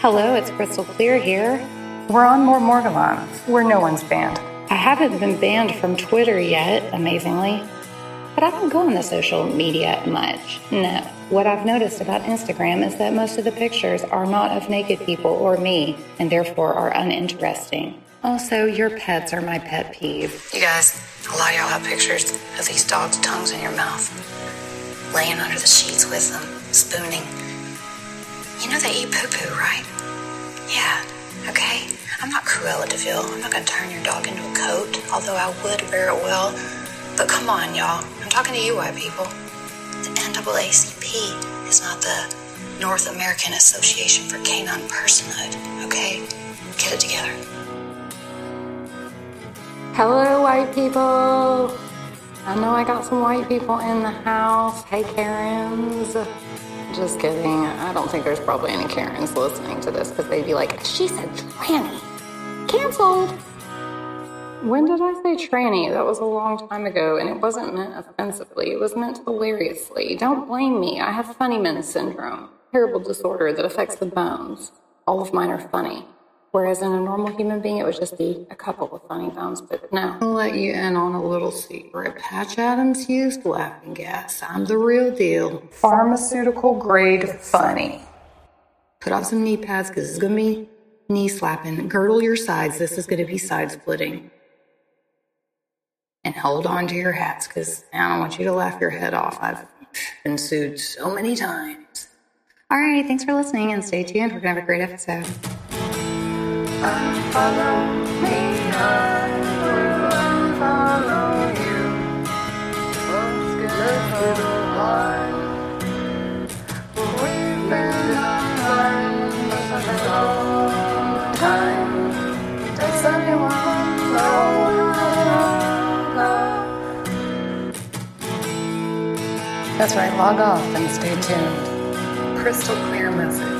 Hello, it's Crystal Clear here. We're on More Morgellon. We're no one's banned. I haven't been banned from Twitter yet, amazingly. But I don't go on the social media much. No. What I've noticed about Instagram is that most of the pictures are not of naked people or me, and therefore are uninteresting. Also, your pets are my pet peeve. You guys, a lot of y'all have pictures of these dogs' tongues in your mouth, laying under the sheets with them, spooning. You know they eat poo poo, right? Yeah, okay. I'm not Cruella de Vil. I'm not gonna turn your dog into a coat, although I would wear it well. But come on, y'all. I'm talking to you, white people. The NAACP is not the North American Association for Canine Personhood, okay? Get it together. Hello, white people. I know I got some white people in the house. Hey, Karens. Just kidding. I don't think there's probably any Karens listening to this because they'd be like, she said tranny. Cancelled. When did I say tranny? That was a long time ago, and it wasn't meant offensively. It was meant hilariously. Don't blame me. I have funny men syndrome, terrible disorder that affects the bones. All of mine are funny. Whereas in a normal human being, it would just be a couple of funny bones, but no. I'll let you in on a little secret. Patch Adams used laughing gas. I'm the real deal. Pharmaceutical grade funny. Put on some knee pads because it's going to be knee slapping. Girdle your sides. This is going to be side splitting. And hold on to your hats because I don't want you to laugh your head off. I've been sued so many times. All right, thanks for listening and stay tuned. We're going to have a great episode. Unfollow me, I will unfollow you. Let's get the. We've been online for long time. Does anyone know That's right, log off and stay tuned. Crystal clear message.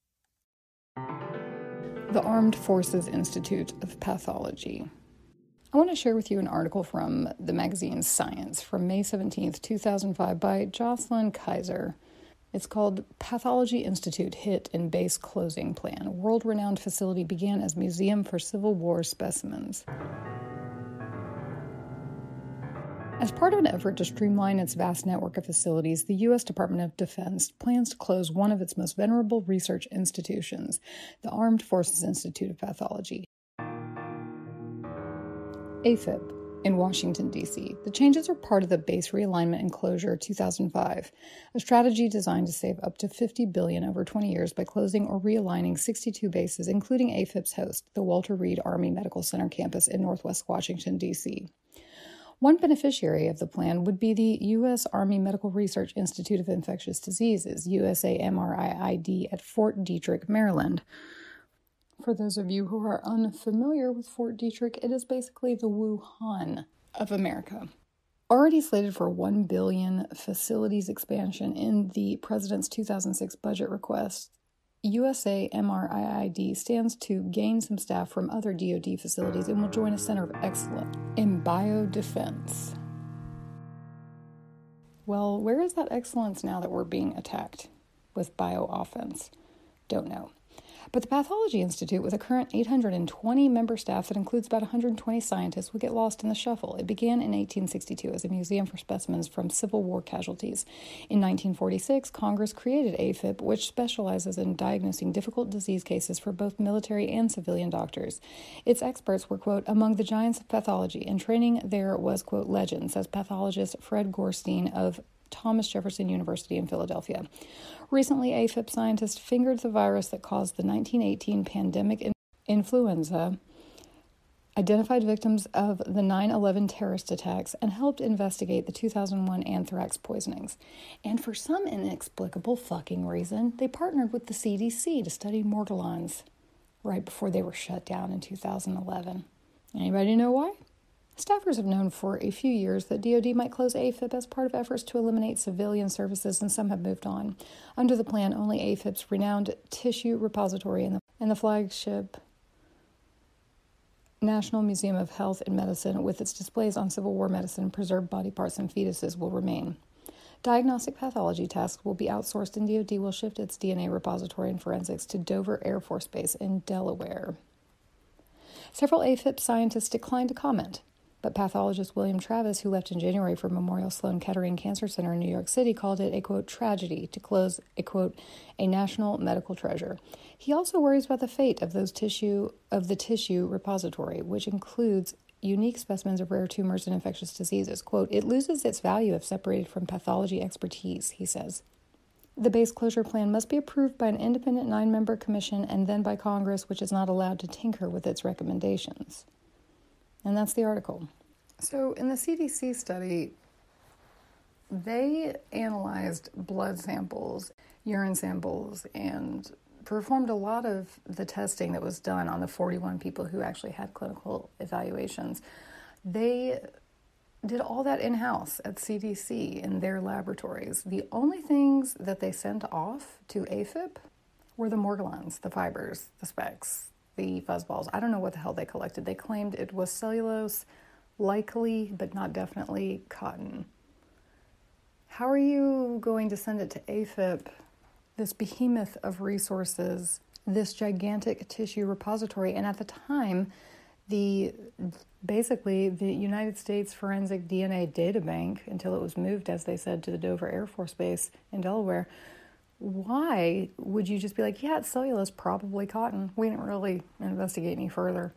The Armed Forces Institute of Pathology. I want to share with you an article from the magazine Science from May 17, 2005, by Jocelyn Kaiser. It's called Pathology Institute Hit and Base Closing Plan. World renowned facility began as museum for Civil War specimens. As part of an effort to streamline its vast network of facilities, the U.S. Department of Defense plans to close one of its most venerable research institutions, the Armed Forces Institute of Pathology. AFIP in Washington, D.C. The changes are part of the Base Realignment and Closure 2005, a strategy designed to save up to 50 billion over 20 years by closing or realigning 62 bases, including AFIP's host, the Walter Reed Army Medical Center campus in Northwest Washington, D.C. One beneficiary of the plan would be the U.S. Army Medical Research Institute of Infectious Diseases, USAMRIID, at Fort Detrick, Maryland. For those of you who are unfamiliar with Fort Detrick, it is basically the Wuhan of America. Already slated for 1 billion facilities expansion in the president's 2006 budget request, USAMRIID stands to gain some staff from other DoD facilities and will join a center of excellence in biodefense. Well, where is that excellence now that we're being attacked with bio offense? Don't know. But the Pathology Institute, with a current 820 member staff that includes about 120 scientists, would get lost in the shuffle. It began in 1862 as a museum for specimens from Civil War casualties. In 1946, Congress created AFIP, which specializes in diagnosing difficult disease cases for both military and civilian doctors. Its experts were, quote, among the giants of pathology, and training there was, quote, legend, says pathologist Fred Gorstein of Thomas Jefferson University in Philadelphia. Recently, AFIP scientists fingered the virus that caused the 1918 pandemic in- influenza identified victims of the 9 11 terrorist attacks, and helped investigate the 2001 anthrax poisonings. And for some inexplicable fucking reason, they partnered with the CDC to study morgellons right before they were shut down in 2011. Anybody know why? Staffers have known for a few years that DoD might close AFIP as part of efforts to eliminate civilian services, and some have moved on. Under the plan, only AFIP's renowned tissue repository and the, and the flagship National Museum of Health and Medicine, with its displays on Civil War medicine, preserved body parts, and fetuses, will remain. Diagnostic pathology tasks will be outsourced, and DoD will shift its DNA repository and forensics to Dover Air Force Base in Delaware. Several AFIP scientists declined to comment. But pathologist William Travis, who left in January for Memorial Sloan Kettering Cancer Center in New York City, called it a quote tragedy to close a quote a national medical treasure. He also worries about the fate of those tissue of the tissue repository, which includes unique specimens of rare tumors and infectious diseases. Quote, it loses its value if separated from pathology expertise, he says. The base closure plan must be approved by an independent nine member commission and then by Congress, which is not allowed to tinker with its recommendations. And that's the article. So, in the CDC study, they analyzed blood samples, urine samples, and performed a lot of the testing that was done on the 41 people who actually had clinical evaluations. They did all that in house at CDC in their laboratories. The only things that they sent off to AFIP were the morgellons, the fibers, the specks, the fuzzballs. I don't know what the hell they collected. They claimed it was cellulose, likely, but not definitely cotton. How are you going to send it to AFIP, this behemoth of resources, this gigantic tissue repository? And at the time, the basically the United States Forensic DNA Data Bank, until it was moved, as they said, to the Dover Air Force Base in Delaware, why would you just be like, yeah, it's cellulose, probably cotton? We didn't really investigate any further.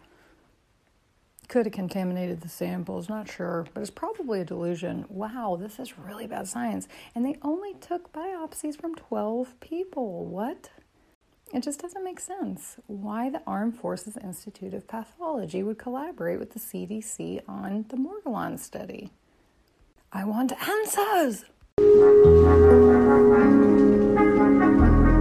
Could have contaminated the samples, not sure, but it's probably a delusion. Wow, this is really bad science. And they only took biopsies from 12 people. What? It just doesn't make sense why the Armed Forces Institute of Pathology would collaborate with the CDC on the Morgellon study. I want answers! Thank you.